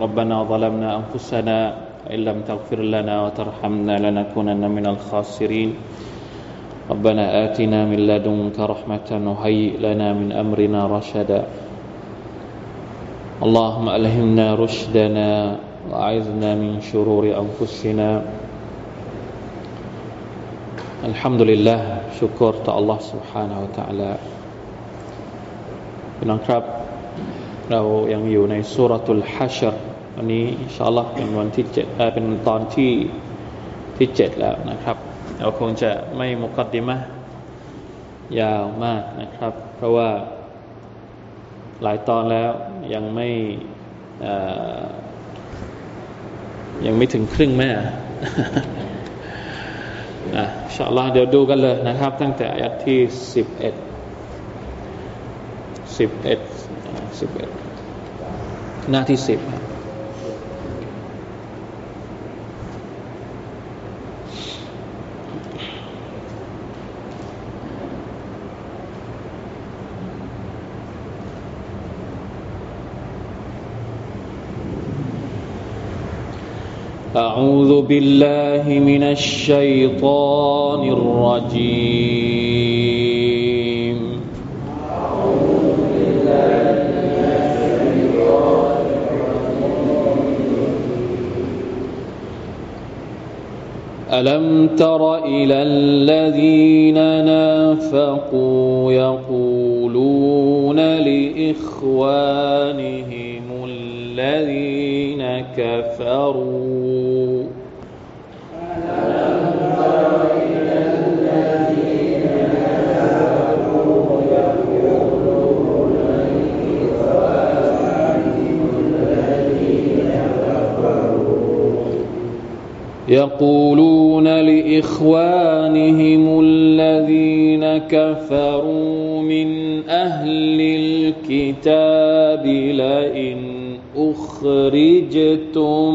ربنا ظلمنا أنفسنا إن لم تغفر لنا وترحمنا لنكونن من الخاسرين ربنا آتنا من لدنك رحمة وهيئ لنا من أمرنا رشدا اللهم ألهمنا رشدنا وأعذنا من شرور أنفسنا الحمد لله شكر الله سبحانه وتعالى พี่น้องครับ เรายังอยู่ในสุรทุลฮัชรวันนี้อินชาอัลลอฮ์เป็นวันที่เจ็ดเป็นตอนที่ที่เจ็ดแล้วนะครับ เราคงจะไม่มุกัดดิมะยาวมากนะครับ เพราะว่าหลายตอนแล้วยังไม่ยังไม่ถึงครึ่งแม่อะอินชาอัลลอฮ์เดี๋ยวดูกันเลยนะครับ ตั้งแต่อายัดที่สิบเอ็ด สิบเอ็ดสิบเอ็ดหน้าที่สิบ أعوذ بالله من الشيطان الرجيم ألم تر إلى الذين نافقوا يقولون لإخوانهم الذين كفروا يقولون لإخوانهم الذين كفروا من أهل الكتاب لئن أخرجتم.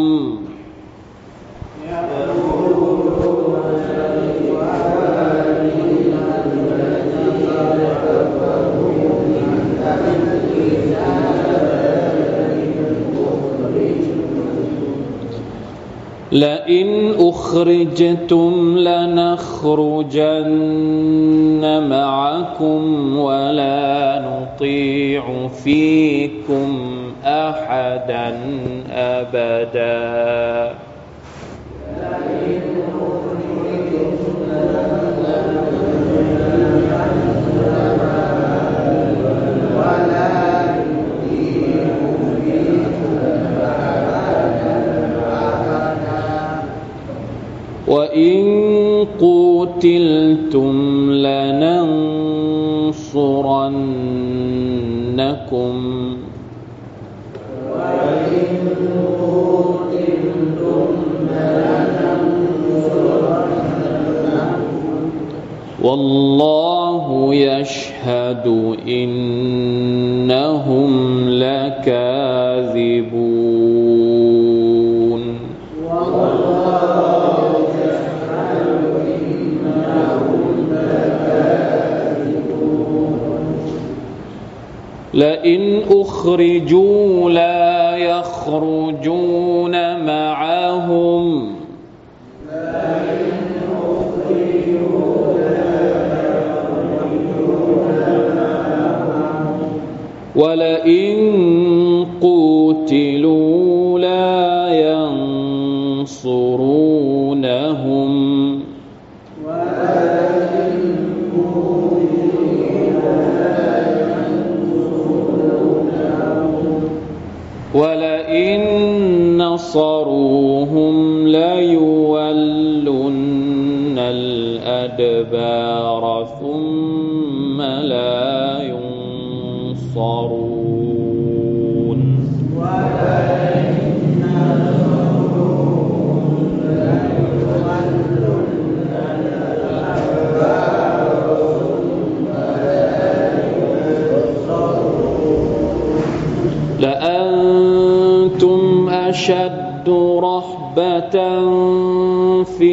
لئن أخرجتم لنخرجن معكم ولا نطيع فيكم أحدا أبدا. وإن قتلتم لننصرنكم والله يشهد إنهم لكاذبون لئن أخرجوا لا يخرجون معهم. ولئن قوتلوا نصروهم ليولن الأدبار. في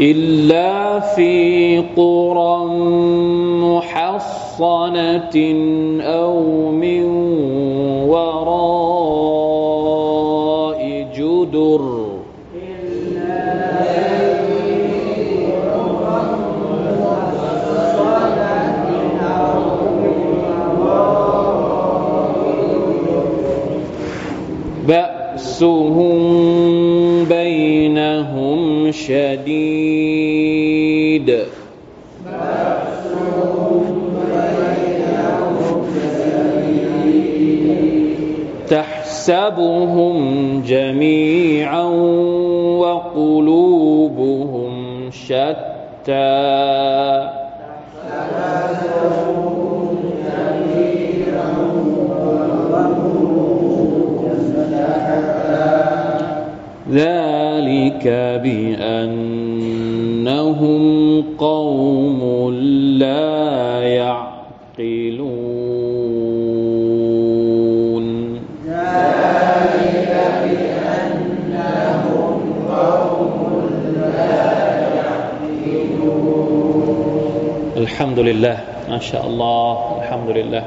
إلا في قرى محصنة أو من وراء جدر. بأسهم تحسبهم جميعا وقلوبهم شتى ذلك بأنهم ฮัมดุลิลละอัลลอฮฺอัลลอฮฺอัลฮัมดุลิลละ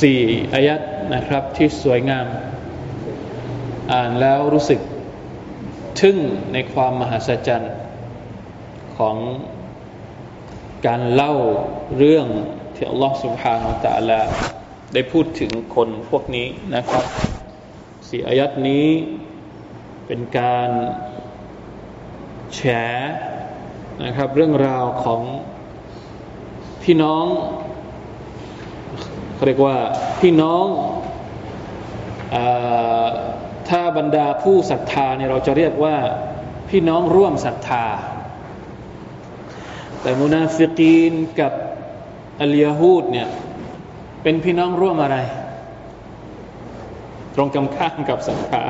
สี่อายัดนะครับที่สวยงาม อ่านแล้วรู้สึกทึ่งในความมหัศจรรย์ของการเล่าเรื่องที่อัลลอฮฺสุบฮานาอัลตะลาได้พูดถึงคนพวกนี้นะครับสี่อายัดนี้เป็นการแฉ นะครับ เรื่องราวของพี่น้องเขาเรียกว่าพี่น้องอถ้าบรรดาผู้ศรัทธาเนี่ยเราจะเรียกว่าพี่น้องร่วมศรัทธา แต่มุนาฟิกีนกับอัลยาฮูดเนี่ยเป็นพี่น้องร่วมอะไร ตรงกันข้ามกับศรัทธา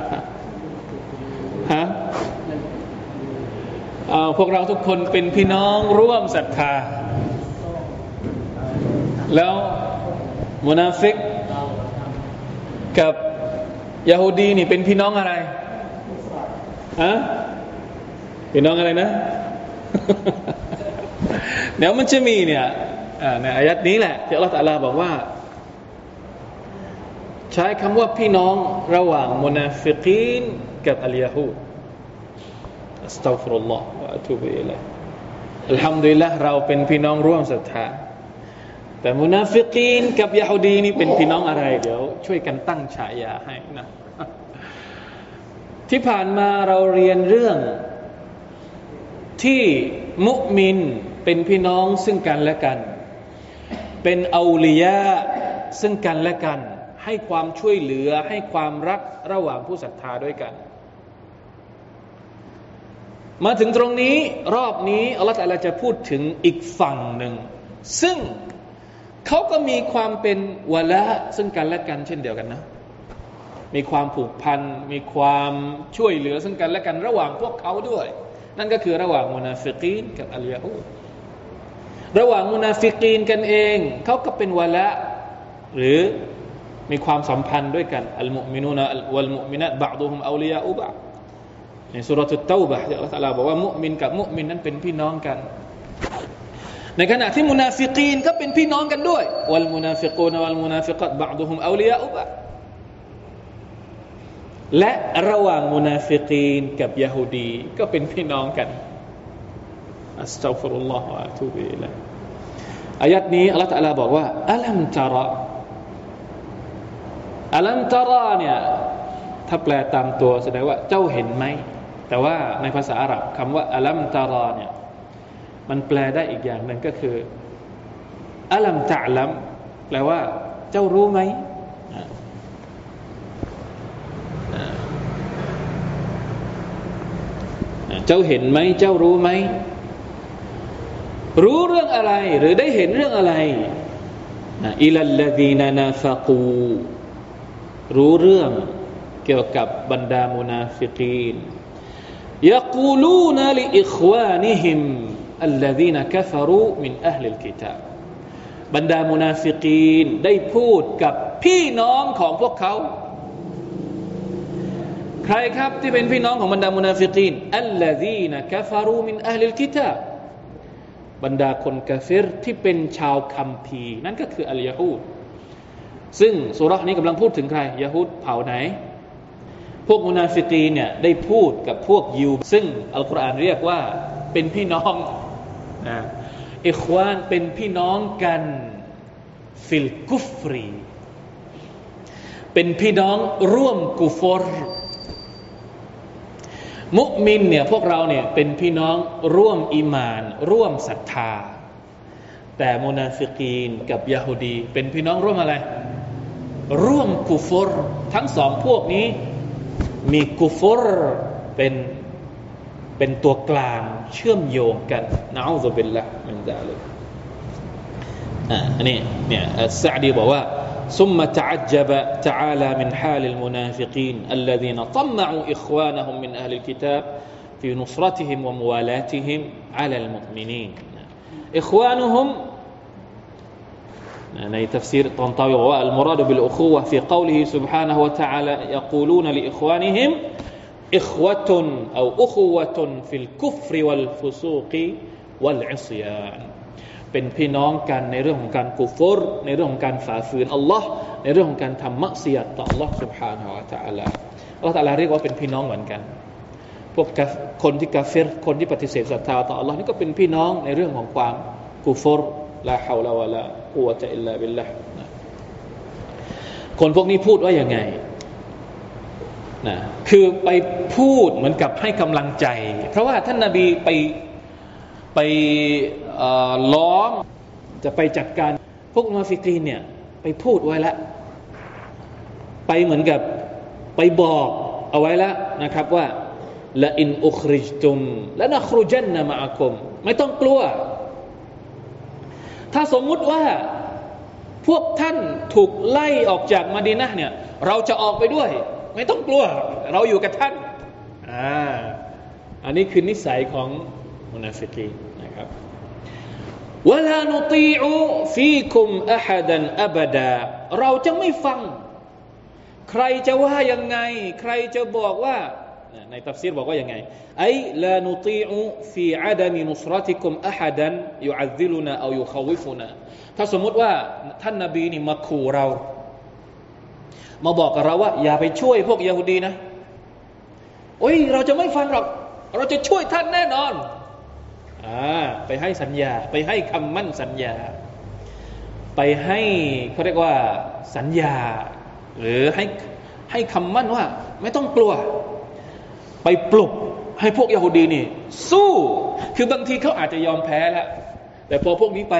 ฮะ เอาพวกเราทุกคนเป็นพี่น้องร่วมศรัทธา แล้วมุนาฟิกกับยาฮูดีนี่เป็นพี่น้องอะไรอะพี่น้องอะไรนะ เดี๋ยวมันจะมีเนี่ยในอายัดนี้แหละที่อัลลอฮฺตะลาบอกว่า ใช้คำว่าพี่น้องระหว่างมุนาฟิกีนกับ اليهود أستغفر الله وأتوب إليه الحمد لله เราเป็นพี่น้องร่วมศรัทธา แต่มุนาฟิกีนกับยาฮูดีนี่เป็นพี่น้องอะไร เดี๋ยวช่วยกันตั้งฉายาให้นะ ที่ผ่านมาเราเรียนเรื่องที่มุมินเป็นพี่น้องซึ่งกันและกัน เป็นอาลียะซึ่งกันและกัน ให้ความช่วยเหลือให้ความรักระหว่างผู้ศรัทธาด้วยกัน มาถึงตรงนี้รอบนี้อัลลอฮฺจะจะพูดถึงอีกฝั่งหนึ่ง ซึ่งเขาก็มีความเป็นวะละซึ่งกันและกันเช่นเดียวกันนะ มีความผูกพัน มีความช่วยเหลือซึ่งกันและกันระหว่างพวกเขาด้วย นั่นก็คือระหว่างมุนาฟิกีนกับอัลยาฮูดระหว่างมุนาฟิกีนกันเอง เขาก็เป็น ولاء หรือมีความสัมพันธ์ด้วยกัน المؤمنون والمؤمنات بعضهم أولياء بعض ในสูเราะตุตเตาบะฮฺที่อัลลอฮฺบอกว่ามุมินกับมุมินนั้นเป็นพี่น้องกัน ในขณะที่มุนาฟิกีนก็เป็นพี่น้องกันด้วย والمنافقون والمنافقات بعضهم أولياء بعض และระหว่างมุนาฟิกีนกับยะฮูดีก็เป็นพี่น้องกันอัสตัฟุรุลลอฮฺวะตูบิลอายัดนี้อัลลอฮฺตะลาบอกว่าอัลัมตาระอัลัมตาระเนี่ยถ้าแปลตามตัวแสดงว่าเจ้าเห็นไหม แต่ว่าในภาษาอาหรับคำว่าอัลัมตาระเนี่ยมันแปลได้อีกอย่างหนึ่งก็คืออัลัมตะลัมแปลว่า เจ้ารู้ไหมเจ้าเห็นไหมเจ้ารู้ไหมรู้เรื่องอะไร หรือได้เห็นเรื่องอะไรإلى الذين نافقوا รู้เรื่องเกี่ยวกับบรรดามุนาฟิกีน يقولون لإخوانهم الذين كفروا من أهل الكتاب บรรดามุนาฟิกีนได้พูดกับพี่น้องของพวกเขา ใครครับที่เป็นพี่น้องของบรรดามุนาฟิกีนอัลลซีนกฟารูมินอัลลิลกิตาบรรดาคนกาเฟรที่เป็นชาวคัมภีร์นั่นก็คืออัลยาฮูดซึ่งสุรานี้กำลังพูดถึงใครยาฮูดเผ่าไหน พวกมุนาฟิกีเนี่ยได้พูดกับพวกยิว ซึ่งอัลกุรอานเรียกว่าเป็นพี่น้องนะ إخوان เป็นพี่น้องกัน في الكفرเป็นพี่น้องร่วมกุฟรมุมินเนี่ยพวกเราเนี่ยเป็นพี่น้องร่วมอิมาน ร่วมศรัทธา แต่มุนาฟิกีนกับยาฮูดี เป็นพี่น้องร่วมอะไร ร่วมกุฟรทั้งสองพวกนี้ มีกุฟรเป็นเป็นตัวกลางเชื่อมโยงกันนะอูซุบิลละมันดาเลยอันนี้เนี่ยอัสซาดีบอกว่า ثم تعجب تعالى من حال المنافقين الذين طمعوا إخوانهم من أهل الكتاب في نصرتهم وموالاتهم على المؤمنين إخوانهم ใน تفسير الطنطاوي المراد بالأخوة في قوله سبحانه وتعالى يقولون لإخوانهم إخوة أو أخوة في الكفر والفسوق والعصيان เป็นพี่น้องกันในเรื่องของการกุฟรในเรื่องของการฝ่าฝืนอัลลอฮ์ในเรื่องของการทำมักเสียต่ออัลลอฮ์ سبحانه และ تعالى อัลลอฮ์ تعالى เรียกว่าเป็นพี่น้องเหมือนกัน พวกคนที่กาเฟรคนที่ปฏิเสธศรัทธาต่ออัลลอฮ์นี่ก็เป็นพี่น้องในเรื่องของความกุฟร ลาฮาวลาวะลากุวะตะอิลลาบิลละคนพวกนี้พูดว่าอย่างไงนะคือไปพูดเหมือนกับให้กำลังใจ เพราะว่าท่านนาบีไปไปล้อมจะไปจัดการพวกมุนาฟิกีนเนี่ยไปพูดไว้แล้วไปเหมือนกับไปบอกเอาไว้แล้วนะครับว่า لئن أخرجتم لنخرجن معكم ไม่ต้องกลัว ถ้าสมมุติว่าพวกท่านถูกไล่ออกจากมาดีนะเนี่ย เราจะออกไปด้วย ไม่ต้องกลัว เราอยู่กับท่านอ่าอันนี้คือนิสัยของมุนาฟิกีนะครับวลานุตีอูฟีคุมอะฮัดันอับดาเราจะไม่ฟัง ใครจะว่ายังไง ใครจะบอกว่า ในตัฟซีรบอกว่ายังไงไอ้ลานุตีอูฟีอาดามินุสรติคุมอะฮัดันยุอัซิลุนาเอายุขวิฟุนาถ้าสมมติว่าท่านนาบีนี่มาขู่เรา มาบอกกับเราว่า อย่าไปช่วยพวกยาฮูดีนะโอ้ยเราจะไม่ฟังหรอก เราจะช่วยท่านแน่นอนอ่าไปให้สัญญา ไปให้คำมั่นสัญญา ไปให้เขาเรียกว่าสัญญา หรือให้ให้คำมั่นว่า ไม่ต้องกลัว ไปปลุกให้พวกยาฮูดีนี่ สู้ คือบางทีเขาอาจจะยอมแพ้แล้ว แต่พอพวกนี้ไป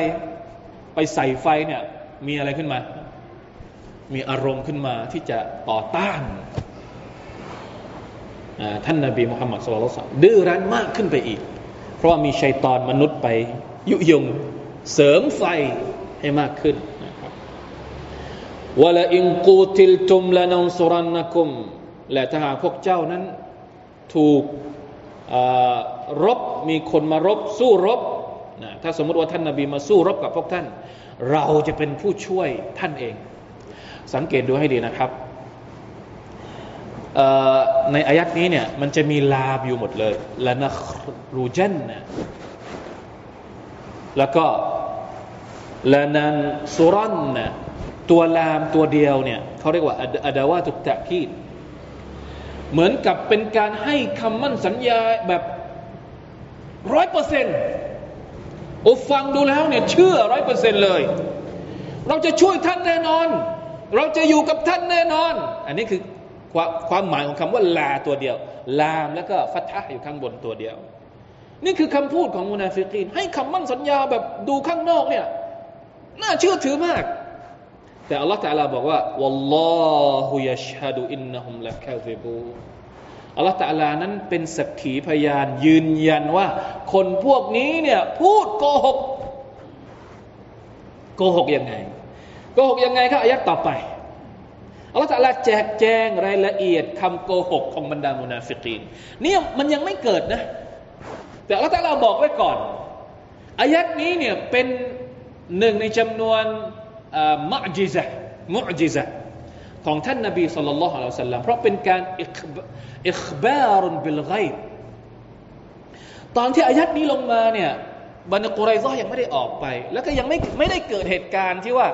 ไปใส่ไฟเนี่ย มีอะไรขึ้นมา มีอารมณ์ขึ้นมาที่จะต่อต้านท่านนาบีมุฮัมมัดสุลลัลดื้อรั้นมากขึ้นไปอีก เพราะว่ามีชัยตอนมนุษย์ไป ยุยงเสริมไฟให้มากขึ้นนะครับวลาอิงกูติลตุมละนองสุรันนักุมและถ้าหากพวกเจ้านั้น ถูกรบมีคนมารบสู้รบนะถ้าสมมติว่าท่านนาบีมาสู้รบกับพวกท่าน เราจะเป็นผู้ช่วยท่านเอง สังเกตดูให้ดีนะครับในอายัดนี้เนี่ยมันจะมีลาบอยู่หมดเลยละนักรูจันนะแล้วก็ละนันสุรันนะตัวลามตัวเดียวเนี่ยเขาเรียกว่าอดาวาตุตะคีด เหมือนกับเป็นการให้คำมั่นสัญญาแบบร้อยเปอร์เซ็นต์โอ้ฟังดูแล้วเนี่ยเชื่อร้อยเปอร์เซ็นต์เลย เราจะช่วยท่านแน่นอน เราจะอยู่กับท่านแน่นอน อันนี้คือความความหมายของคำว่าลาตัวเดียว ลามแล้วก็ฟัตะอยู่ข้างบนตัวเดียว นี่คือคำพูดของมุนาฟิกีนให้คำมั่นสัญญาแบบดูข้างนอกเนี่ยน่าเชื่อถือมาก แต่อัลลอฮฺตาลาบอกว่าوالله يشهد إنهم لكاذبون อัลลอฮฺตาลานั้นเป็นสักขีพยานยืนยันว่า คนพวกนี้เนี่ยพูดโกหกโกหกยังไงโกหกยังไงครับอายัดต่อไปอัลลอฮฺตาลาแจกแจงรายละเอียดคำโกหกของบรรดามุนาฟิกีนเนี่ยมันยังไม่เกิดนะ แต่อัลลอฮฺตาลาบอกไว้ก่อนอายัดนี้เนี่ยเป็นหนึ่งในจำนวน มุอจิซะมุจิซะของท่านนบีصلى الله عليه وسلم เพราะเป็นการإخبار بالغيب ตอนที่อายัดนี้ลงมาเนี่ยบรรดากุไรซอยังไม่ได้ออกไป แล้วก็ยังไม่ไม่ได้เกิดเหตุการณ์ที่ว่า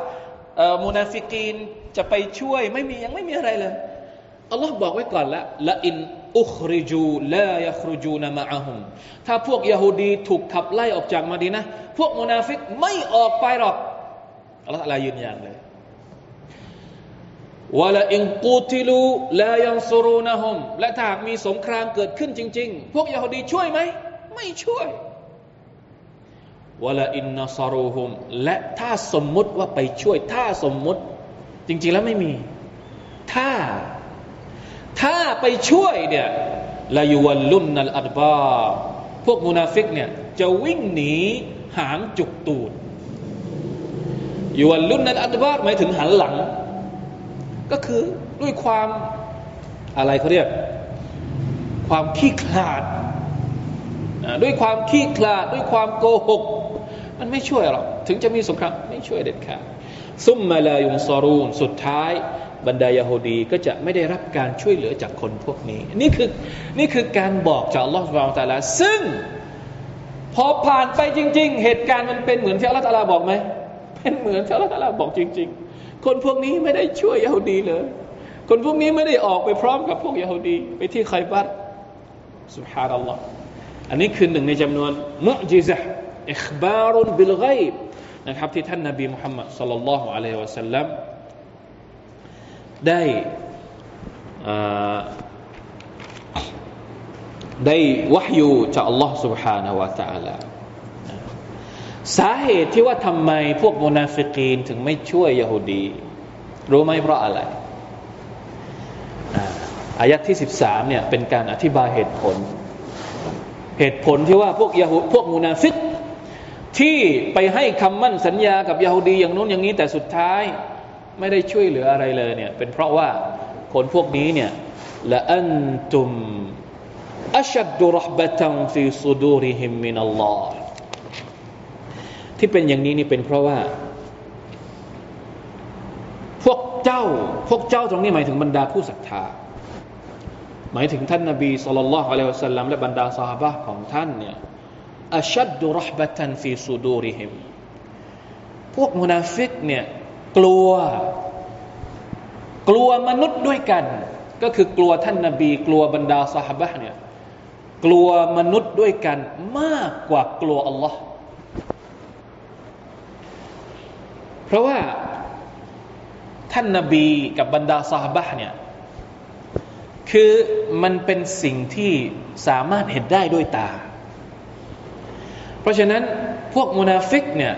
มูนาฟิกีนจะไปช่วยไม่มียังไม่มีอะไรเลยอัลลอฮ์บอกไว้ก่อนละละอินอุคริจูลายัครุจูนามะอะฮุมถ้าพวกยะฮูดีถูกขับไล่ออกจากมาดีนะ พวกมุนาฟิกไม่ออกไปหรอก อัลลอฮ์อะไรยืนยันเลยวะละอินกูติลูลายันซูรูนะฮมและถ้าหากมีสงครามเกิดขึ้นจริง ๆ พวกยะฮูดีช่วยไหม ไม่ช่วยวะละอินนัสรูฮุมและถ้าสมมุติว่าไปช่วย ถ้าสมมุติ จริง ๆ แล้วไม่มี ถ้า ถ้าไปช่วยเนี่ยลายุวัลลุนนัลอัดบาพวกมุนาฟิกเนี่ยจะวิ่งหนีหางจุกตูด ยูวัลลุนนัลอัดบาหมายถึงหันหลัง ก็คือด้วยความอะไรเขาเรียก ความขี้ขลาด ด้วยความขี้ขลาด ด้วยความโกหก มันไม่ช่วยหรอก ถึงจะมีสงครามไม่ช่วยเด็ดขาดซุมมาลายุงซอรูนสุดท้ายบรรดายาฮูดีก็จะไม่ได้รับการช่วยเหลือจากคนพวกนี้ นี่คือนี่คือการบอกจากอัลลอฮฺสุบานตะลาซึ่ง พอผ่านไปจริง ๆ เหตุการณ์มันเป็นเหมือนที่อัลลอฮฺตะลาบอกไหม เป็นเหมือนที่อัลลอฮฺตะลาบอกจริง ๆคนพวกนี้ไม่ได้ช่วยยาฮูดีเลย คนพวกนี้ไม่ได้ออกไปพร้อมกับพวกยาฮูดี ไปที่ไคบัตสุบฮานัลลอฮ์อันนี้คือหนึ่งในจำนวนมุจิซะอิคบารุนบิลไกบนะครับที่ท่านนบีมุฮัมมัดสัลลัลลอฮุอะลัยฮิวะสัลลัมได้ได้วะฮยูจากอัลลอฮ์ سبحانه และ تعالى สาเหตุที่ว่าทำไมพวกมุนาฟิกีนถึงไม่ช่วยยโฮดี รู้ไหมเพราะอะไรอายะที่ 13เนี่ยเป็นการอธิบายเหตุผล เหตุผลที่ว่าพวกยาฮูพวกมุนาฟิกที่ไปให้คำมั่นสัญญากับยาฮูดีอย่างนู้นอย่างนี้แต่สุดท้ายไม่ได้ช่วยเหลืออะไรเลยเนี่ยเป็นเพราะว่าคนพวกนี้เนี่ยละอันตุมอัชดดุรหบะตังฟีสุดูริฮิมมินัลลอฮ์ ที่เป็นอย่างนี้นี่เป็นเพราะว่า พวกเจ้า พวกเจ้าตรงนี้หมายถึงบรรดาผู้ศรัทธา หมายถึงท่านนบีสุลต่านละฮ์อะลัยฮิสสลามและบรรดาสหายของท่านเนี่ยอัชัดดุรหบะตันฟีซูดูริฮิมพวกมุนาฟิกเนี่ยกลัว กลัวมนุษย์ด้วยกัน ก็คือกลัวท่านนบี กลัวบรรดาสหายเนี่ยกลัวมนุษย์ด้วยกันมากกว่ากลัวอัลลอฮ์ เพราะว่าท่านนาบีกับบรรดาซาฮบะเนี่ยคือมันเป็นสิ่งที่สามารถเห็นได้ด้วยตา เพราะฉะนั้นพวกมุนาฟิกเนี่ย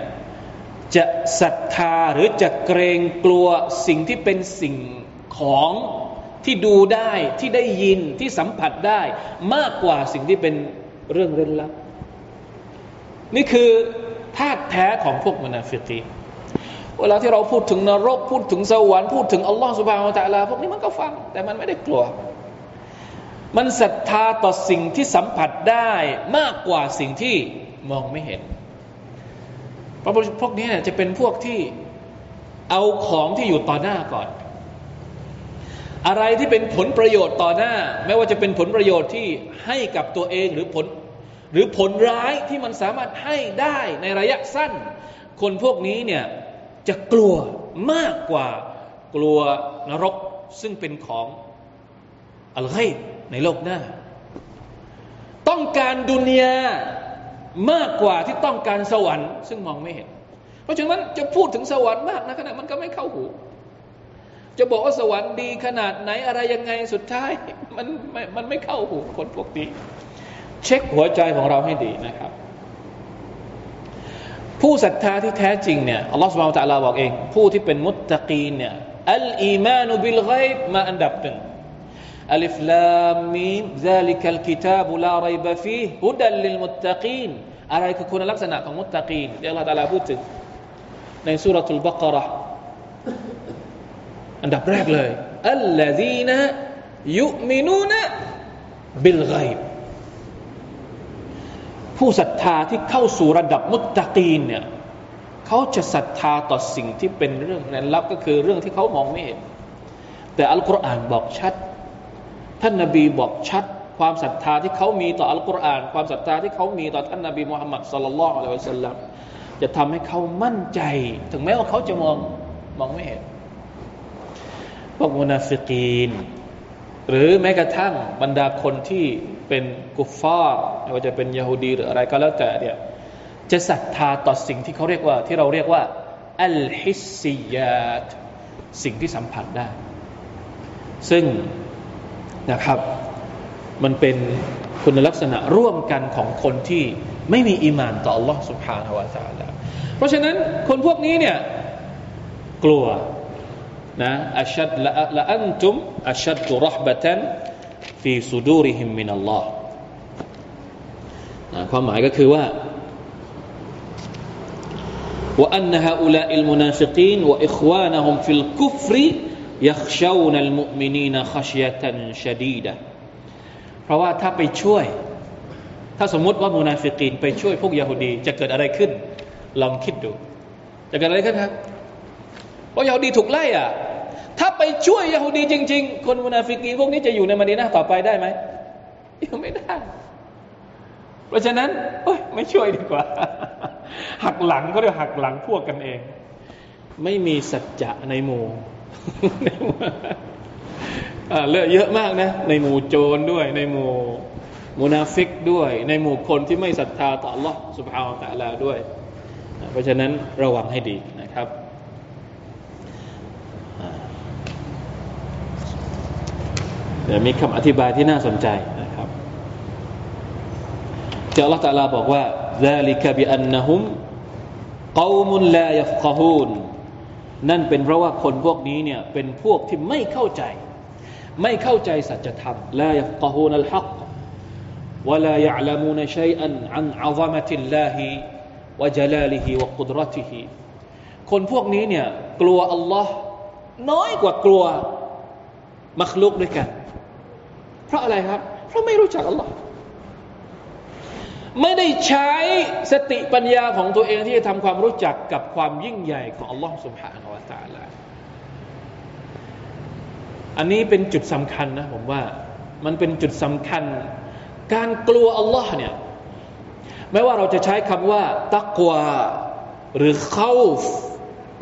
จะศรัทธาหรือจะเกรงกลัวสิ่งที่เป็นสิ่งของที่ดูได้ที่ได้ยินที่สัมผัสได้มากกว่าสิ่งที่เป็นเรื่องเร้นลับ นี่คือธาตุแท้ของพวกมุนาฟิกี เวลาที่เราพูดถึงนรกพูดถึงสวรรค์พูดถึงอัลลอฮฺสุบฮานตะลาพวกนี้มันก็ฟัง แต่มันไม่ได้กลัว มันศรัทธาต่อสิ่งที่สัมผัสได้มากกว่าสิ่งที่มองไม่เห็น เพราะพวกนี้จะเป็นพวกที่เอาของที่อยู่ต่อหน้าก่อน อะไรที่เป็นผลประโยชน์ต่อหน้า ไม่ว่าจะเป็นผลประโยชน์ที่ให้กับตัวเองหรือผล หรือผลร้ายที่มันสามารถให้ได้ในระยะสั้น คนพวกนี้เนี่ย จะกลัวมากกว่ากลัวนรกซึ่งเป็นของอัลไกในโลกหน้า ต้องการดุนยามากกว่าที่ต้องการสวรรค์ ซึ่งมองไม่เห็น เพราะฉะนั้นจะพูดถึงสวรรค์มากนะขณะมันก็ไม่เข้าหู จะบอกว่าสวรรค์ดีขนาดไหนอะไรยังไงสุดท้ายมันมันไม่เข้าหูคนพวกนี้ เช็คหัวใจของเราให้ดีนะครับ ผู้ศรัทธาที่แท้จริงเนี่ยอัลลอฮฺ سبحانه وتعالى บอกเอง ผู้ที่เป็นมุตตะกีนเนี่ยالإيمان بالغيب มาอันดับหนึ่งالم ذلك الكتاب لا ريب فيه هدى للمتقين อะไรคือคุณลักษณะของมุตตะกีนที่อัลลอฮฺตะลาพูดถึงในسورة البقرةอันดับแรกเลยอัลลาดีนะยุมินูนะบิลไกบ ผู้ศรัทธาที่เข้าสู่ระดับมุตตะกีนเนี่ยเขาจะศรัทธาต่อสิ่งที่เป็นเรื่องนั้นลับก็คือเรื่องที่เขามองไม่เห็น แต่อัลกุรอานบอกชัด ท่านนาบีบอกชัด ความศรัทธาที่เขามีต่ออัลกุรอาน ความศรัทธาที่เขามีต่อท่านนาบีมุฮัมมัดสุลลัลอะลัยฮิวสัลลัมจะทำให้เขามั่นใจ ถึงแม้ว่าเขาจะมองมองไม่เห็นพวกมุนาฟิกีน หรือแม้กระทั่งบรรดาคนที่เป็นกุฟฟาร์ไม่ว่าจะเป็นยาฮูดีหรืออะไรก็แล้วแต่เนี่ยจะศรัทธาต่อสิ่งที่เขาเรียกว่า ที่เราเรียกว่าอัลฮิสซิยาตสิ่งที่สัมผัสได้ ซึ่งนะครับมันเป็นคุณลักษณะร่วมกันของคนที่ไม่มีอีมานต่อ Allah سبحانه และ تعالى เพราะฉะนั้นคนพวกนี้เนี่ยกลัว นะอัชัดละละอันตุมอัชัดุรหบะตันฟีสุดูริฮิมมินัลลอฮ์ความหมายก็คือว่าว่าอันฮาอุลาอิลมุนาฟิกีนว่าอิควานะฮุมฟิลกุฟรียักชาวนัลเพราะว่าถ้าไปช่วย ถ้าสมมติว่ามุนาฟิกีนไปช่วยพวกยาฮูดีจะเกิดอะไรขึ้น ลองคิดดู จะเกิดอะไรขึ้นครับเพราะยาฮูดีถูกไล่อะ ถ้าไปช่วยยะฮูดีจริง ๆ คนมุนาฟิกีพวกนี้จะอยู่ในมดีนะต่อไปได้ไหมยังไม่ได้ เพราะฉะนั้นไม่ช่วยดีกว่า หักหลังก็เรียกหักหลังพวกกันเอง ไม่มีสัจจะในหมู่เลือกเยอะมากนะ ในหมู่โจรด้วย ในหมู่มุนาฟิกด้วย ในหมู่คนที่ไม่ศรัทธาต่อ Allah สุภาวตะลาด้วย เพราะฉะนั้นระวังให้ดีนะครับ มีคำอธิบายที่น่าสนใจนะครับเจ้าอัลลอฮฺตะลาบอกว่า ذلك بأنهم قوم لا يفقهون นั่นเป็นเพราะว่าคนพวกนี้เนี่ยเป็นพวกที่ไม่เข้าใจ ไม่เข้าใจสัจธรรม لا يفقهون الحق ولا يعلمون شيئا عن عظمة الله وجلاله وقدرته คนพวกนี้เนี่ยกลัวอัลลอฮ์น้อยกว่ากลัวมัคลุกด้วยกัน เพราะอะไรครับ เพราะไม่รู้จักอัลลอฮ์ไม่ได้ใช้สติปัญญาของตัวเองที่จะทำความรู้จักกับความยิ่งใหญ่ของอัลลอฮ์สุบฮานาวะตาลาอันนี้เป็นจุดสำคัญนะผมว่ามันเป็นจุดสำคัญ การกลัวอัลลอฮ์เนี่ยไม่ว่าเราจะใช้คำว่า ตักวาหรือเข้า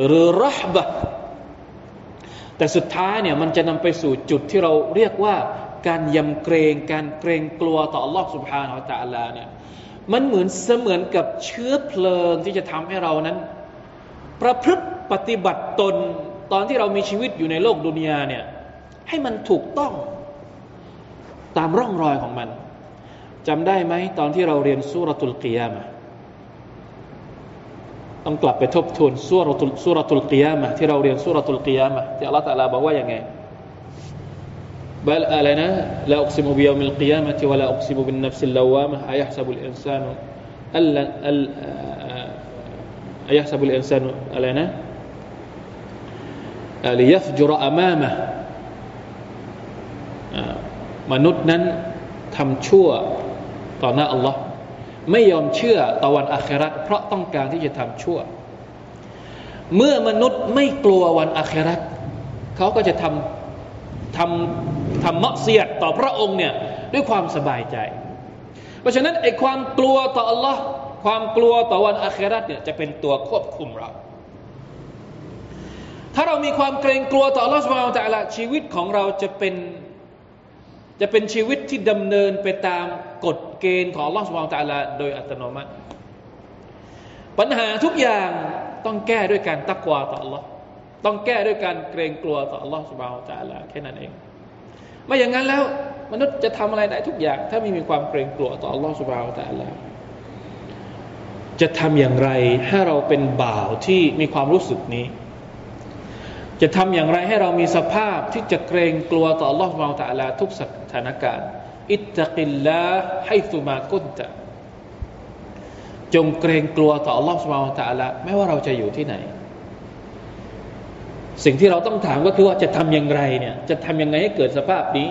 หรือรหบะแต่สุดท้ายเนี่ยมันจะนำไปสู่จุดที่เราเรียกว่า การยำเกรงการเกรงกลัวต่อ Allah سبحانه และ تعالى เนี่ยมันเหมือนเสมือนกับเชื้อเพลิงที่จะทำให้เรานั้น ประพฤติปฏิบัติตนตอนที่เรามีชีวิตอยู่ในโลกดุนยาเนี่ยให้มันถูกต้องตามร่องรอยของมันจำได้ไหมตอนที่เราเรียนสุรตุลกิยามะต้องกลับไปทบทวนสุรตุลสุรตุลกิยามะที่เราเรียนสุรตุลกิยามะที่อัลลอฮฺตะลาบอกว่าอย่างไง บลอะไรนะลาอุกซิมุบิยามิลกิยามะติวะลาอุกซิมุบินนัฟซิลลาวามะอายะฮ์ซับุลอินซานุอัลลัลอายะฮ์ซับุลอินซานุอะไรนะัลิยัฟจุรอามามะมนุษย์นั้นทำชั่วต่อหน้าอัลลอฮ์ไม่ยอมเชื่อต่วันอาคราเพราะต้องการที่จะทำชั่ว เมื่อมนุษย์ไม่กลัววันอาคราเขาก็จะทำทำ ทำมักเสียดต่อพระองค์เนี่ยด้วยความสบายใจ เพราะฉะนั้นไอ้ความกลัวต่อ Allah ความกลัวต่อวันอาคราตเนี่ยจะเป็นตัวควบคุมเรา ถ้าเรามีความเกรงกลัวต่อ Allah สุบฮานตะละชีวิตของเราจะเป็นจะเป็นชีวิตที่ดำเนินไปตามกฎเกณฑ์ของ Allah สุบฮานตะละโดยอัตโนมัติ ปัญหาทุกอย่างต้องแก้ด้วยการตักวาต่อ Allah ต้องแก้ด้วยการเกรงกลัวต่อ Allah สุบฮานตะละแค่นั้นเอง ไม่อย่างนั้นแล้ว มนุษย์จะทำอะไรได้ทุกอย่าง ถ้าไม่มีความเกรงกลัวต่อ Allah สุบฮานตะละจะทำอย่างไรให้เราเป็นบ่าวที่มีความรู้สึกนี้ จะทำอย่างไรให้เรามีสภาพที่จะเกรงกลัวต่อ Allah สุบฮานตะลาทุกสถานการณ์ อิตตะกิลลาให้สุมากุนตะจงเกรงกลัวต่อ Allah สุบฮานตะลาไม่ว่าเราจะอยู่ที่ไหน สิ่งที่เราต้องถามก็คือว่าจะทำอย่างไรเนี่ย จะทำยังไงให้เกิดสภาพนี้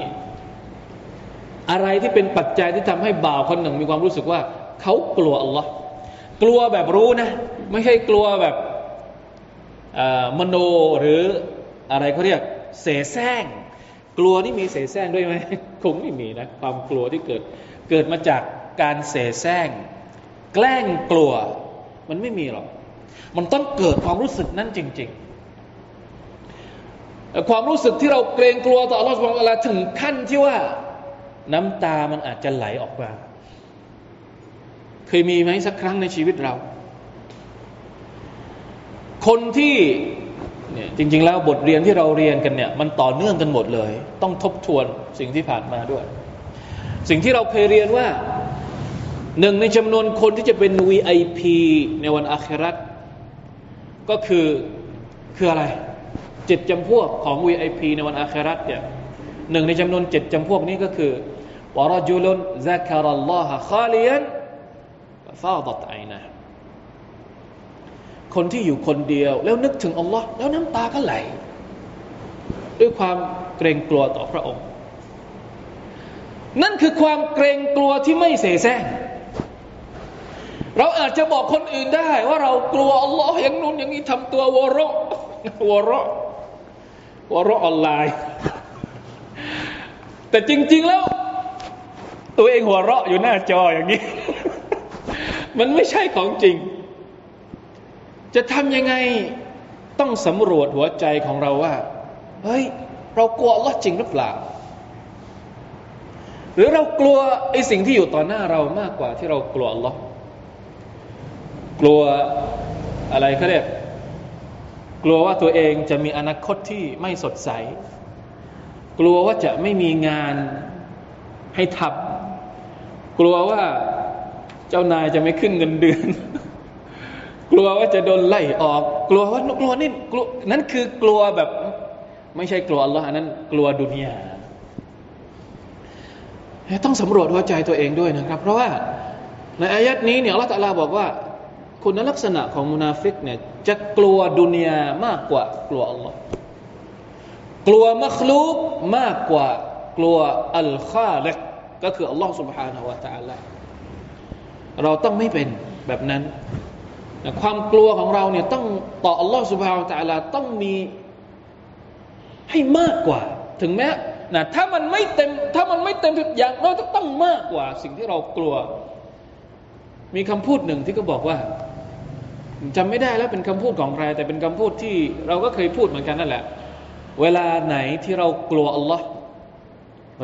อะไรที่เป็นปัจจัยที่ทำให้บ่าวคนหนึ่งมีความรู้สึกว่า เขากลัว Allah กลัวแบบรู้นะ ไม่ใช่กลัวแบบมโนหรืออะไรเขาเรียกเสแสร้งกลัวนี่มีเสแสร้งด้วยไหมคงไม่มีนะความกลัวที่เกิดเกิดมาจากการเสแสร้งแกล้งกลัว มันไม่มีหรอกมันต้องเกิดความรู้สึกนั้นจริง ๆ ความรู้สึกที่เราเกรงกลัวต่ออัลลอฮฺสุบฮานถึงขั้นที่ว่า น้ำตามันอาจจะไหลออกมาเคยมีไหมสักครั้งในชีวิตเรา คนที่เนี่ยจริง ๆ แล้วบทเรียนที่เราเรียนกันเนี่ย มันต่อเนื่องกันหมดเลย ต้องทบทวนสิ่งที่ผ่านมาด้วย สิ่งที่เราเคยเรียนว่าหนึ่งในจำนวนคนที่จะเป็น VIP ในวันอาคราตก็คือคืออะไร เจ็ดจำพวกของ VIP ในวันอาคราตเนี่ยหนึ่งในจำนวนเจ็ดจำพวกนี้ก็คือวรจุลนซักรัลลอฮะคาลียนฟาดตไอนะคนที่อยู่คนเดียว แล้วนึกถึงอัลลอฮ์แล้วน้ำตาก็ไหล ด้วยความเกรงกลัวต่อพระองค์ นั่นคือความเกรงกลัวที่ไม่เสแสร้งเราอาจจะบอกคนอื่นได้ ว่าเรากลัวอัลลอฮ์อย่างนู้นอย่างนี้ทำตัว ورع ورع ورع ออนไลน์ แต่จริง ๆแล้ว ตัวเองหัวเราะอยู่หน้าจออย่างนี้ มันไม่ใช่ของจริง จะทำยังไงต้องสำรวจหัวใจของเราว่า เฮ้ย เรากลัวลอจริงหรือเปล่า หรือเรากลัวไอ้สิ่งที่อยู่ต่อหน้าเรามากกว่าที่เรากลัวลอกลัวอะไรเขาเรียก กลัวว่าตัวเองจะมีอนาคตที่ไม่สดใส กลัวว่าจะไม่มีงานให้ทำกลัวว่าเจ้านายจะไม่ขึ้นเงินเดือน กลัวว่าจะโดนไล่ออก กลัวว่ากลัวนี่กลัวนั่นคือกลัวแบบ ไม่ใช่กลัวอัลลอฮ์อันนั้นกลัวดุนยาต้องสำรวจหัวใจตัวเองด้วยนะครับ เพราะว่าในอายัดนี้เนี่ยอัลลอฮ์ตะลาบอกว่า คุณลักษณะของมุนาฟิกเนี่ยจะกลัวดุนยามากกว่ากลัวอัลลอฮ์กลัวมัคลูกมากกว่ากลัวอัลคาลิกก็คืออัลลอฮ์ سبحانه และ تعالى เราต้องไม่เป็นแบบนั้น ความกลัวของเราเนี่ยต้องต่ออัลลอฮฺสุบฮาวตะลาต้องมีให้มากกว่า ถึงแม้นะถ้ามันไม่เต็ม ถ้ามันไม่เต็มทุกอย่างเราต้องมากกว่า สิ่งที่เรากลัว มีคำพูดหนึ่งที่ก็บอกว่า จำไม่ได้แล้วเป็นคำพูดของใคร แต่เป็นคำพูดที่เราก็เคยพูดเหมือนกันนั่นแหละ เวลาไหนที่เรากลัวอัลลอฮ์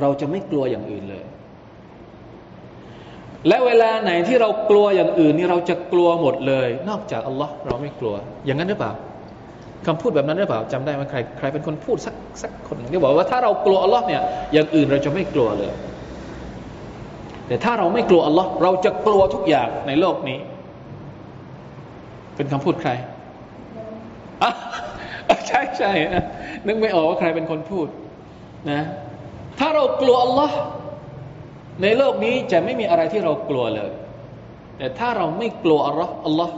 เราจะไม่กลัวอย่างอื่นเลย และเวลาไหนที่เรากลัวอย่างอื่นนี่เราจะกลัวหมดเลย นอกจากอัลลอฮ์เราไม่กลัว อย่างนั้นหรือเปล่าคำพูดแบบนั้นหรือเปล่าจำได้ไหมใครใครเป็นคนพูดสักสักคนที่บอกว่าถ้าเรากลัวอัลลอฮ์เนี่ยอย่างอื่นเราจะไม่กลัวเลย แต่ถ้าเราไม่กลัวอัลลอฮ์เราจะกลัวทุกอย่างในโลกนี้ เป็นคำพูดใครอะใช่ใช่นะนึกไม่ออกว่าใครเป็นคนพูดนะถ้าเรากลัวอัลลอฮ์ในโลกนี้จะไม่มีอะไรที่เรากลัวเลย แต่ถ้าเราไม่กลัวอัลลอฮ์อัลลอฮ์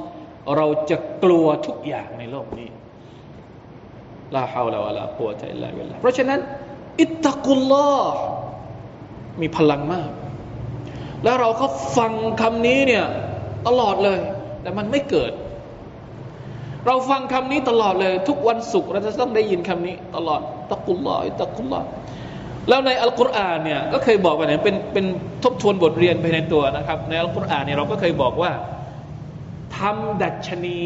เราจะกลัวทุกอย่างในโลกนี้ลาฮาวลาวะลาปัวใจลาบิลลาเพราะฉะนั้น อิตตะกุลลอฮ์มีพลังมาก แล้วเราก็ฟังคำนี้เนี่ยตลอดเลย แต่มันไม่เกิด เราฟังคำนี้ตลอดเลย ทุกวันศุกร์เราจะต้องได้ยินคำนี้ ตลอดตะกุลลอฮ์ตะกุลลอฮ์ แล้วในอัลกุรอานเนี่ยก็เคยบอกไปเนี่ยเป็นเป็นทบทวนบทเรียนไปในตัวนะครับ ในอัลกุรอานเนี่ยเราก็เคยบอกว่าทำดัชนี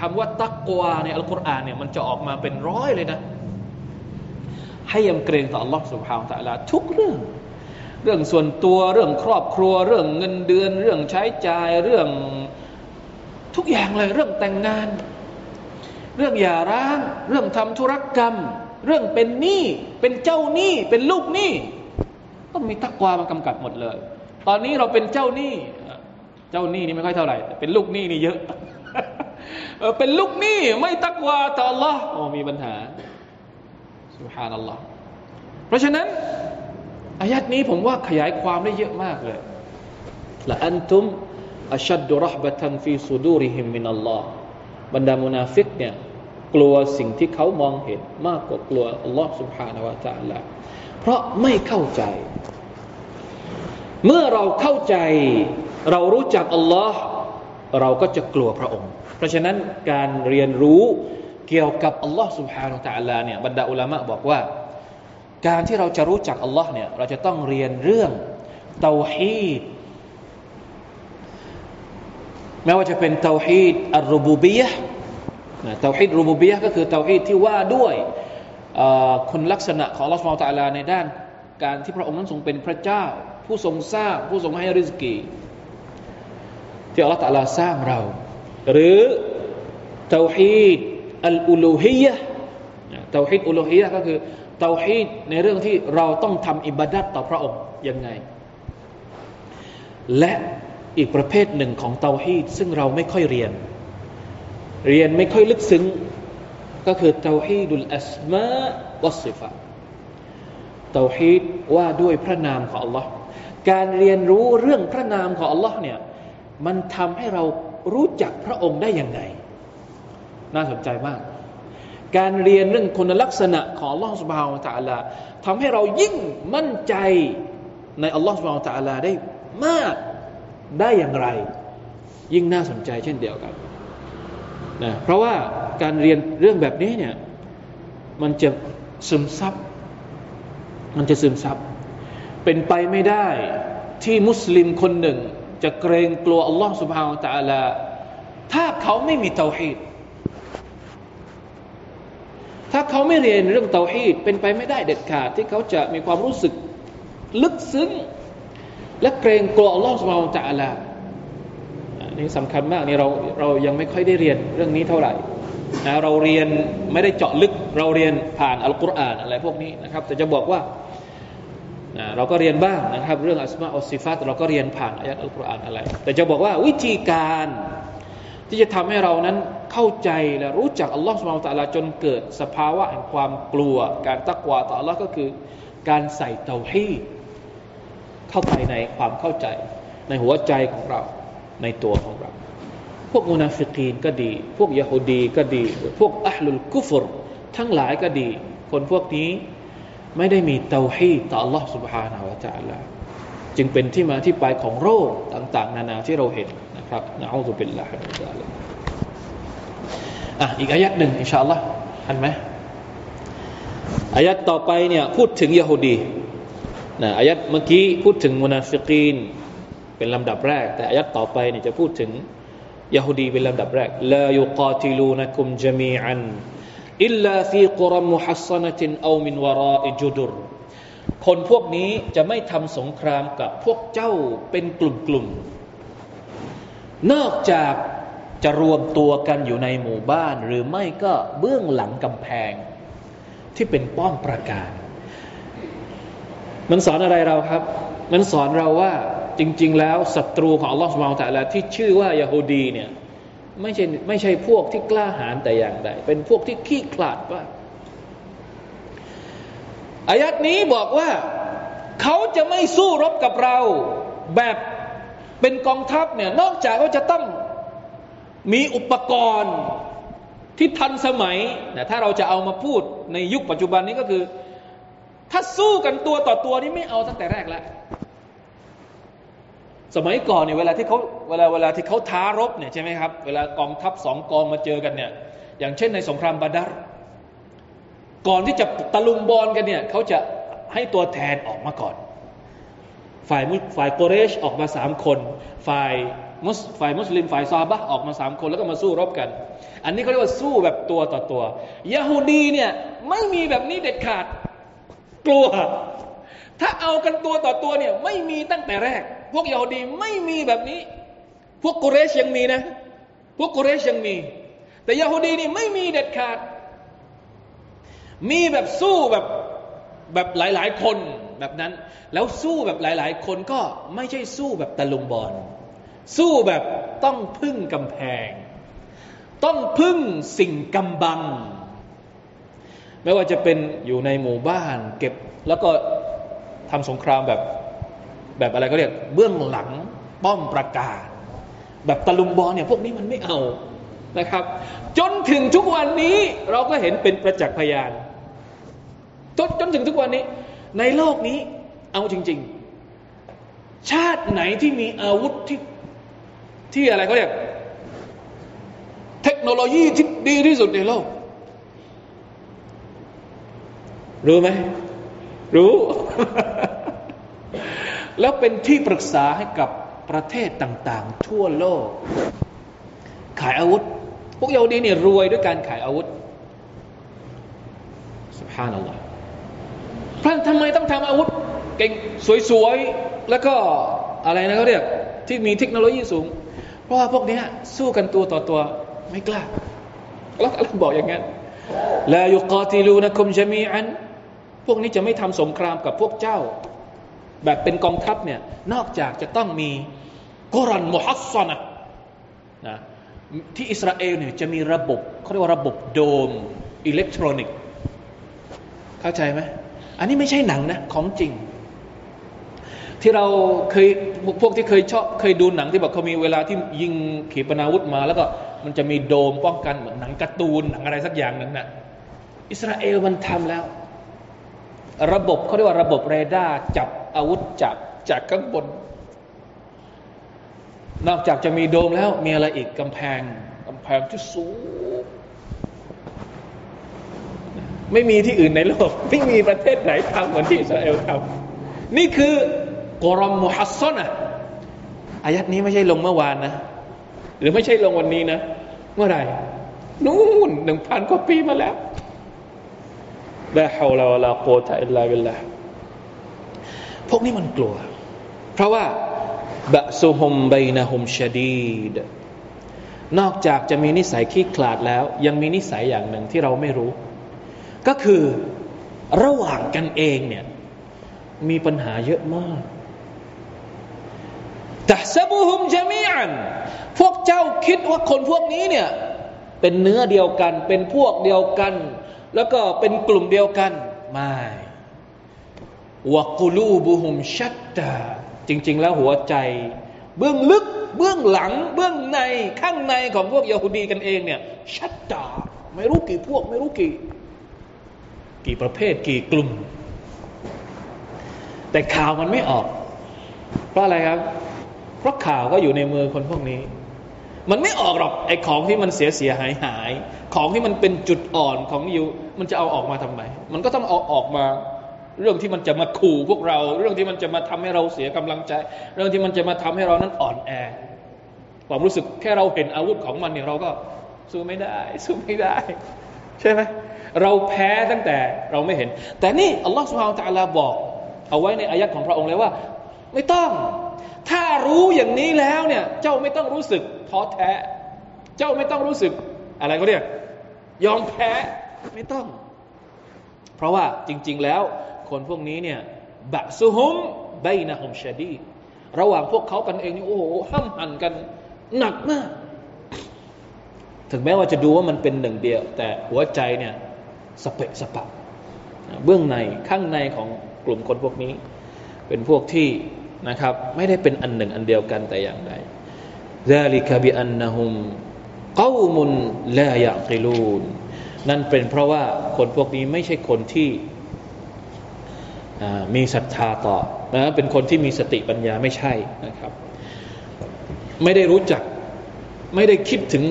คำว่าตักวาในอัลกุรอานเนี่ยมันจะออกมาเป็นร้อยเลยนะ ให้ยำเกรงต่อ Allah سبحانه และ تعالى ทุกเรื่อง เรื่องส่วนตัวเรื่องครอบครัวเรื่องเงินเดือน เรื่องใช้จ่ายเรื่องทุกอย่างเลยเรื่องแต่งงาน เ รื่องหย่าร้าง เรื่องทำธุรกรรม เรื่องเป็นหนี้เป็นเจ้าหนี้เป็นลูกหนี้ต้องมีตักวามากำกับหมดเลย ตอนนี้เราเป็นเจ้าหนี้เจ้าหนี้นี่ไม่ค่อยเท่าไหร่แต่เป็นลูกหนี้นี่เยอะเป็นลูกหนี้ไม่ตักวาต่อ Allah โอ้มีปัญหาสุฮานัลลอฮ์เพราะฉะนั้นอายัดนี้ผมว่าขยายความได้เยอะมากเลยละอันตุมอัชดดุรหบะตันฟีสุดูริฮิมมินัลลอฮ์บรรดามุนาฟิกเนี่ย กลัวสิ่งที่เขามองเห็นมากกว่ากลัวอัลลอฮ์สุบฮานาวะตาละเพราะไม่เข้าใจ เมื่อเราเข้าใจ เรารู้จักอัลลอฮ์เราก็จะกลัวพระองค์ เพราะฉะนั้นการเรียนรู้เกี่ยวกับอัลลอฮ์สุบฮานาวะตาลาเนี่ยบรรดาอุลามะบอกว่า การที่เราจะรู้จักอัลลอฮ์เนี่ยเราจะต้องเรียนเรื่องเตาฮีดแม้ว่าจะเป็นเตาฮีดอัลรูบูบียะ เตาฮีดรูบูบียะก็คือเตาฮีดที่ว่าด้วยคุณลักษณะของลอสุบตะลาในด้าน การที่พระองค์นั้นทรงเป็นพระเจ้า ผู้ทรงสร้างผู้ทรงให้ริสกี ที่อัลลอฮฺตะลาสร้างเรา หรือเตาฮีดอัลอุลูฮียะเตาฮีดอุลูฮียะก็คือเตาฮีดในเรื่องที่เราต้องทำอิบาดัตต่อพระองค์ยังไง และอีกประเภทหนึ่งของเตาฮีดซึ่งเราไม่ค่อยเรียน เรียนไม่ค่อยลึกซึ้งก็คือเตาฮีดุลอัสมาวัสิฟะเตาฮีดว่าด้วยพระนามของ Allah การเรียนรู้เรื่องพระนามของ Allah เนี่ยมันทำให้เรารู้จักพระองค์ได้ยังไง น่าสนใจมาก การเรียนเรื่องคุณลักษณะของ Allah سبحانه และ تعالى ทำให้เรายิ่งมั่นใจใน Allah سبحانه และ تعالى ได้มากได้อย่างไร ยิ่งน่าสนใจเช่นเดียวกัน นะเพราะว่าการเรียนเรื่องแบบนี้เนี่ยมันจะซึมซับ มันจะซึมซับ เป็นไปไม่ได้ที่มุสลิมคนหนึ่ง จะเกรงกลัวอัลลอฮฺสุบฮาวตะลาถ้าเขาไม่มีเตาฮีดถ้าเขาไม่เรียนเรื่องเตาฮีดเป็นไปไม่ได้เด็ดขาดที่เขาจะมีความรู้สึกลึกซึ้ง และเกรงกลัวอัลลอฮฺสุบฮาวตะลา นี่สำคัญมากนี่เราเรายังไม่ค่อยได้เรียนเรื่องนี้เท่าไหร่นะเราเรียนไม่ได้เจาะลึกเราเรียนผ่านอัลกุรอานอะไรพวกนี้นะครับ แต่จะบอกว่านะเราก็เรียนบ้างนะครับ เรื่องอัสมาอัลซิฟัตเราก็เรียนผ่านอายะอัลกุรอานอะไร แต่จะบอกว่าวิธีการที่จะทำให้เรานั้นเข้าใจและรู้จักอัลลอฮฺสุบฮานตะลาจนเกิดสภาวะแห่งความกลัว การตักวาต่ออัลลอฮ์ก็คือการใส่เตาฮีดเข้าไปในความเข้าใจในหัวใจของเรา ในตัวของเรา พวกมุนาฟิกีนก็ดี พวกยะฮูดีก็ดี พวกอัลลุลกุฟรทั้งหลายก็ดี คนพวกนี้ไม่ได้มีเตาฮีต่อ Allah سبحانه และ تعالى จึงเป็นที่มาที่ไปของโรคต่าง ๆ นานาที่เราเห็นนะครับนะอูซุบิลลาฮิมินซาลิกอ่ะอีกอายัดหนึ่งอินชาอัลลอฮ์ทันไหมอายัดต่อไปเนี่ยพูดถึงยะฮูดีนะอายัดเมื่อกี้พูดถึงมุนาฟิกีน เป็นลำดับแรก แต่อายัดต่อไปนี่จะพูดถึงยะฮูดีเป็นลำดับแรกلا يقاتلونكم جميعا إلا في قرى محصنة أو من وراء جدر คนพวกนี้จะไม่ทำสงครามกับพวกเจ้าเป็นกลุ่มๆนอกจากจะรวมตัวกันอยู่ในหมู่บ้าน หรือไม่ก็เบื้องหลังกำแพง ที่เป็นป้อมประการ มันสอนอะไรเราครับ มันสอนเราว่า จริง ๆ แล้วศัตรูของอัลลอฮฺสุบไบร์ตะลาที่ชื่อว่ายาฮูดีเนี่ยไม่ใช่ไม่ใช่พวกที่กล้าหาญแต่อย่างใดเป็นพวกที่ขี้ขลาดว่าอายัดนี้บอกว่าเขาจะไม่สู้รบกับเราแบบเป็นกองทัพเนี่ยนอกจากว่าจะต้องมีอุปกรณ์ที่ทันสมัยนะถ้าเราจะเอามาพูดในยุคปัจจุบันนี้ก็คือ ถ้าสู้กันตัวต่อตัวนี่ไม่เอาตั้งแต่แรกแล้ว สมัยก่อนเนี่ยเวลาที่เขาเวลาเวลาที่เขาท้ารบเนี่ยใช่ไหมครับเวลากองทัพสองกองมาเจอกันเนี่ยอย่างเช่นในสงครามบาดาร์ก่อนที่จะตะลุมบอลกันเนี่ยเขาจะให้ตัวแทนออกมาก่อน ฝ่ายฝ่ายโกเรชออกมาสามคน ฝ่ายมุสฝ่ายมุสลิมฝ่ายซาบะออกมาสามคนแล้วก็มาสู้รบกัน อันนี้เขาเรียกว่าสู้แบบตัวต่อตัวยาฮูดีเนี่ยไม่มีแบบนี้เด็ดขาดกลัว ถ้าเอากันตัวต่อตัวเนี่ยไม่มีตั้งแต่แรก พวกยาฮูดีไม่มีแบบนี้ พวกกุเรชยังมีนะ พวกกุเรชยังมี แต่ยาฮูดีนี่ไม่มีเด็ดขาด มีแบบสู้แบบแบบหลาย ๆ คนแบบนั้น แล้วสู้แบบหลาย ๆ คนก็ไม่ใช่สู้แบบตะลุมบอลสู้แบบต้องพึ่งกำแพง ต้องพึ่งสิ่งกำบัง ไม่ว่าจะเป็นอยู่ในหมู่บ้าน เก็บแล้วก็ทำสงครามแบบ แบบอะไรก็เรียก เบื้องหลังป้อมประกาศ แบบตะลุมบอลเนี่ยพวกนี้มันไม่เอานะครับ จนถึงทุกวันนี้เราก็เห็นเป็นประจักษ์พยานจนจนถึงทุกวันนี้ ในโลกนี้เอาจริง ๆ ชาติไหนที่มีอาวุธที่ที่อะไรเขาเรียก เทคโนโลยีที่ดีที่สุดในโลก รู้ไหมรู้ แล้วเป็นที่ปรึกษาให้กับประเทศต่างๆ ทั่วโลก ขายอาวุธ พวกเยาวดีเนี่ยรวยด้วยการขายอาวุธสุภานัลลอฮ์พระทำไมต้องทำอาวุธเก่งสวยๆ แล้วก็อะไรนะเขาเรียก ที่มีเทคโนโลยีสูง เพราะว่าพวกนี้สู้กันตัวต่อตัวไม่กล้าแล้วอัลลอฮ์บอกอย่างนั้นลายุกาติลูนะคุมจะมีอัน พวกนี้จะไม่ทำสงครามกับพวกเจ้า แบบเป็นกองทัพเนี่ยนอกจากจะต้องมีกุรันมุฮัสซนะนะที่อิสราเอลเนี่ยจะมีระบบเขาเรียกว่าระบบโดมอิเล็กทรอนิกส์เข้าใจไหมอันนี้ไม่ใช่หนังนะของจริง ที่เราเคยพวกที่เคยชอบเคยดูหนังที่บอกเขามีเวลาที่ยิงขีปนาวุธมา แล้วก็มันจะมีโดมป้องกันเหมือนหนังการ์ตูนหนังอะไรสักอย่างนั้นนะอิสราเอลมันทำแล้ว ระบบเขาเรียกว่าระบบเรดาร์จับ อาวุธจับจากข้างบน นอกจากจะมีโดมแล้ว มีอะไรอีกกำแพงกำแพงที่สูงไม่มีที่อื่นในโลก ไม่มีประเทศไหนทำเหมือนที่อิสราเอลทำนี่คือกรอมมุฮัสซนะอายัดนี้ไม่ใช่ลงเมื่อวานนะ หรือไม่ใช่ลงวันนี้นะ เมื่อไหร่นู่นหนึ่งพันกว่าปีมาแล้วลาฮาวลาวะลาโกตะอิลลาบิลลา พวกนี้มันกลัว เพราะว่าบะซุฮุมไบนะฮุมชดีดนอกจากจะมีนิสัยขี้ขลาดแล้ว ยังมีนิสัยอย่างหนึ่งที่เราไม่รู้ ก็คือระหว่างกันเองเนี่ยมีปัญหาเยอะมากตะซบุฮุมจะมีอันพวกเจ้าคิดว่าคนพวกนี้เนี่ยเป็นเนื้อเดียวกัน เป็นพวกเดียวกัน แล้วก็เป็นกลุ่มเดียวกัน ไม่ วกุลูบุฮุมชัตตาจริง ๆ แล้วหัวใจ เบื้องลึก เบื้องหลัง เบื้องในข้างในของพวกยาฮูดีกันเองเนี่ยชัตตาไม่รู้กี่พวก ไม่รู้กี่ กี่ประเภทกี่กลุ่ม แต่ข่าวมันไม่ออก เพราะอะไรครับ เพราะข่าวก็อยู่ในมือคนพวกนี้ มันไม่ออกหรอกไอ้ของที่มันเสียเสียหายหาย ของที่มันเป็นจุดอ่อนของยูมันจะเอาออกมาทำไม มันก็ต้องเอาออกมา เรื่องที่มันจะมาขู่พวกเรา เรื่องที่มันจะมาทำให้เราเสียกำลังใจ เรื่องที่มันจะมาทำให้เรานั้นอ่อนแอความรู้สึกแค่เราเห็นอาวุธของมันเนี่ยเราก็สู้ไม่ได้ สู้ไม่ได้ ใช่ไหมเราแพ้ตั้งแต่เราไม่เห็น แต่นี่อัลลอฮฺสุบฮานตะลาบอก เอาไว้ในอายัดของพระองค์เลยว่า ไม่ต้อง ถ้ารู้อย่างนี้แล้วเนี่ย เจ้าไม่ต้องรู้สึกท้อแท้ เจ้าไม่ต้องรู้สึกอะไรก็เรียกยอมแพ้ไม่ต้อง เพราะว่าจริง ๆแล้ว คนพวกนี้เนี่ยบะซุฮุมไบนะฮุมชดีระหว่างพวกเขากันเองนี่โอ้โหห้ามหันกันหนักมาก ถึงแม้ว่าจะดูว่ามันเป็นหนึ่งเดียว แต่หัวใจเนี่ยสเปะสปะ เบื้องในข้างในของกลุ่มคนพวกนี้ เป็นพวกที่นะครับไม่ได้เป็นอันหนึ่งอันเดียวกันแต่อย่างใด ذلك بأنهم قوم لا يعقلون นั่นเป็นเพราะว่าคนพวกนี้ไม่ใช่คนที่ มีศรัทธาต่อนะเป็นคนที่มีสติปัญญาไม่ใช่นะครับ ไม่ได้รู้จักไม่ได้คิดถึง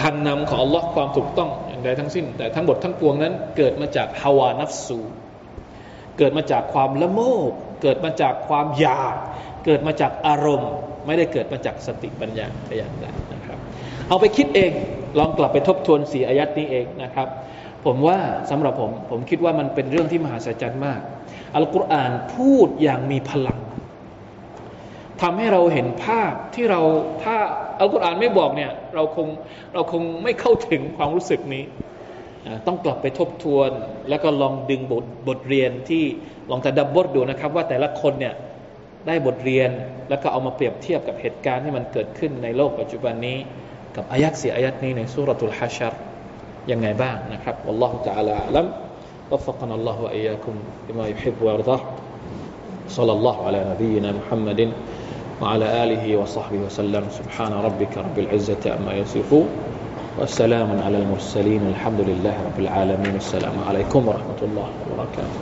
ทางนำของอัลลอฮ์ความถูกต้องอย่างใดทั้งสิ้น แต่ทั้งหมดทั้งปวงนั้น เกิดมาจากฮาวานัฟซู เกิดมาจากความละโมบเกิดมาจากความอยาก เกิดมาจากอารมณ์ ไม่ได้เกิดมาจากสติปัญญาแต่อย่างใดนะครับ เอาไปคิดเองลองกลับไปทบทวนสีอายัดนี้เองนะครับ ผมว่าสำหรับผม ผมคิดว่ามันเป็นเรื่องที่มหัศจรรย์มาก อัลกุรอานพูดอย่างมีพลังทำให้เราเห็นภาพที่เราถ้าอัลกุรอานไม่บอกเนี่ย เราคงเราคงไม่เข้าถึงความรู้สึกนี้ ต้องกลับไปทบทวน แล้วก็ลองดึงบทบทเรียนที่ลองตะดับบทดูนะครับ ว่าแต่ละคนเนี่ยได้บทเรียนแล้วก็เอามาเปรียบเทียบกับเหตุการณ์ที่มันเกิดขึ้นในโลกปัจจุบันนี้ กับอายัดสีอายัดนี้ในสุรทูลฮัชร ยังไงบ้างนะครับอัลลอฮฺ تعالى อัล وفقنا الله وإياكم لما يحب ويرضاه صلى الله على نبينا محمد وعلى آله وصحبه وسلم سبحان ربك رب العزة عما يصفون والسلام على المرسلين الحمد لله رب العالمين السلام عليكم ورحمة الله وبركاته